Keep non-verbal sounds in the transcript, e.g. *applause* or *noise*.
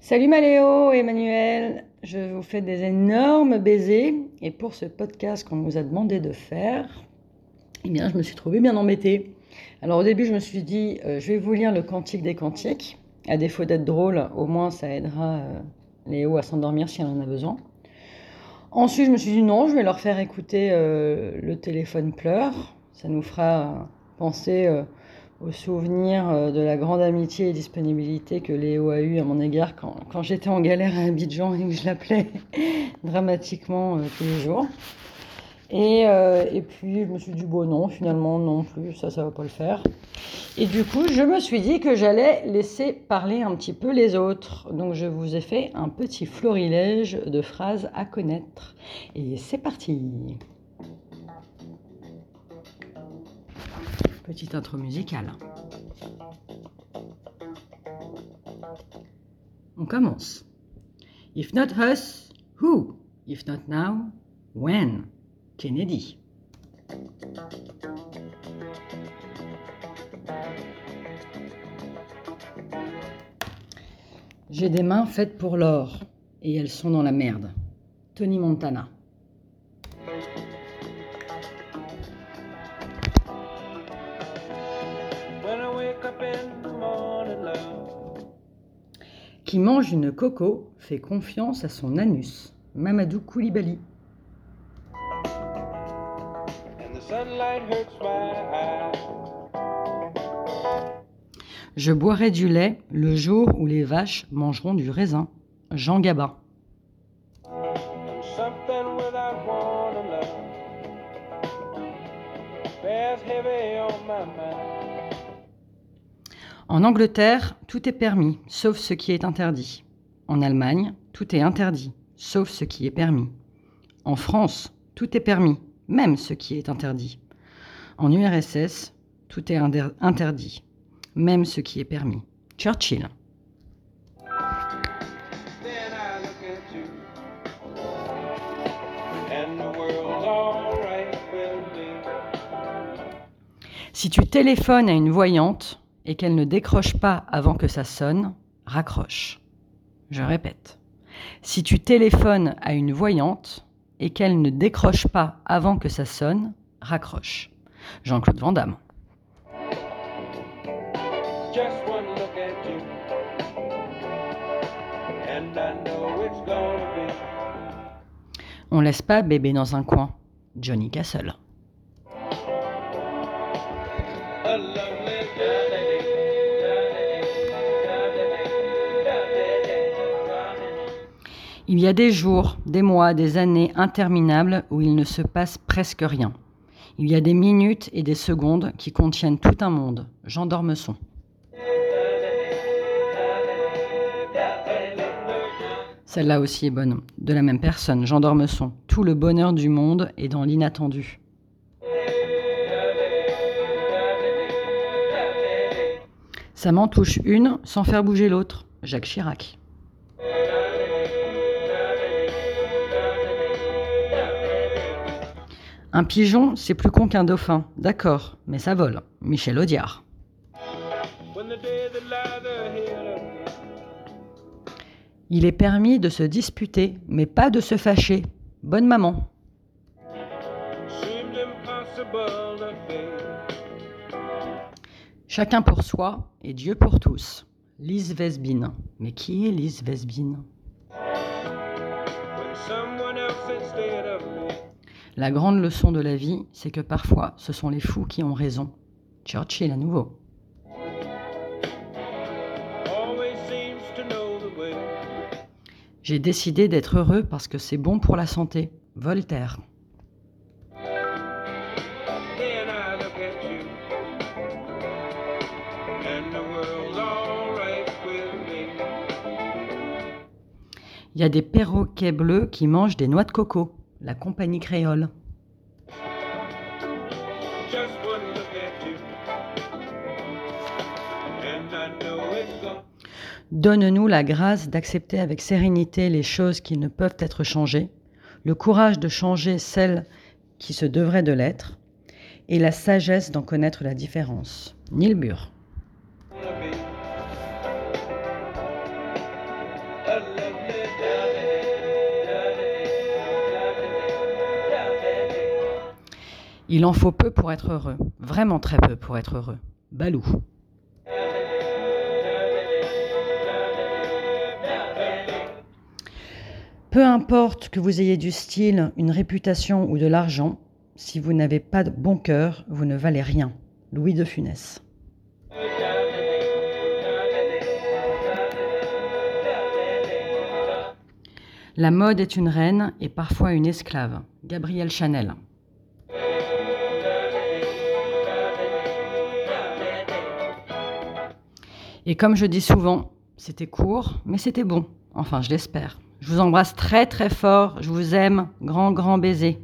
Salut Maléo, Emmanuel, je vous fais des énormes baisers et pour ce podcast qu'on nous a demandé de faire, eh bien je me suis trouvée bien embêtée. Alors au début je me suis dit euh, je vais vous lire le cantique des cantiques, à défaut d'être drôle, au moins ça aidera euh, Léo à s'endormir si elle en a besoin. Ensuite je me suis dit non, je vais leur faire écouter euh, le téléphone pleure, ça nous fera penser au souvenir euh, de la grande amitié et disponibilité que Léo a eu à mon égard quand, j'étais en galère à Abidjan et que je l'appelais *laughs* dramatiquement euh, tous les jours. Et, euh, et, puis je me suis dit, bon non, finalement non plus, ça, ça va pas le faire. Et du coup, je me suis dit que j'allais laisser parler un petit peu les autres. Donc je vous ai fait un petit florilège de phrases à connaître. Et c'est parti Petite intro musicale. On commence. If not us, who? If not now, when? Kennedy. J'ai des mains faites pour l'or et elles sont dans la merde. Tony Montana. Qui mange une coco fait confiance à son anus. Mamadou Koulibaly. Je boirai du lait le jour où les vaches mangeront du raisin. Jean Gabin. En Angleterre, tout est permis, sauf ce qui est interdit. En Allemagne, tout est interdit, sauf ce qui est permis. En France, tout est permis, même ce qui est interdit. En URSS, tout est interdit, même ce qui est permis. Churchill. Si tu téléphones à une voyante, et qu'elle ne décroche pas avant que ça sonne, raccroche. Je répète. Si tu téléphones à une voyante et qu'elle ne décroche pas avant que ça sonne, raccroche. Jean-Claude Van Damme. On laisse pas bébé dans un coin. Johnny Castle. Il y a des jours, des mois, des années interminables où il ne se passe presque rien. Il y a des minutes et des secondes qui contiennent tout un monde. Jean d'Ormesson. Celle-là aussi est bonne. De la même personne, Jean d'Ormesson. Tout le bonheur du monde est dans l'inattendu. Ça m'en touche une sans faire bouger l'autre. Jacques Chirac. Un pigeon, c'est plus con qu'un dauphin, d'accord, mais ça vole. Michel Audiard. Il est permis de se disputer, mais pas de se fâcher. Bonne maman. Chacun pour soi et Dieu pour tous. Lise Vesbine. Mais qui est Lise Vesbine La grande leçon de la vie, c'est que parfois, ce sont les fous qui ont raison. Churchill à nouveau. J'ai décidé d'être heureux parce que c'est bon pour la santé. Voltaire. Il y a des perroquets bleus qui mangent des noix de coco la compagnie créole. Donne-nous la grâce d'accepter avec sérénité les choses qui ne peuvent être changées, le courage de changer celles qui se devraient de l'être, et la sagesse d'en connaître la différence. Nilbur. Il en faut peu pour être heureux, vraiment très peu pour être heureux. Balou. Peu importe que vous ayez du style, une réputation ou de l'argent, si vous n'avez pas de bon cœur, vous ne valez rien. Louis de Funès. La mode est une reine et parfois une esclave. Gabrielle Chanel. Et comme je dis souvent, c'était court, mais c'était bon. Enfin, je l'espère. Je vous embrasse très très fort. Je vous aime. Grand grand baiser.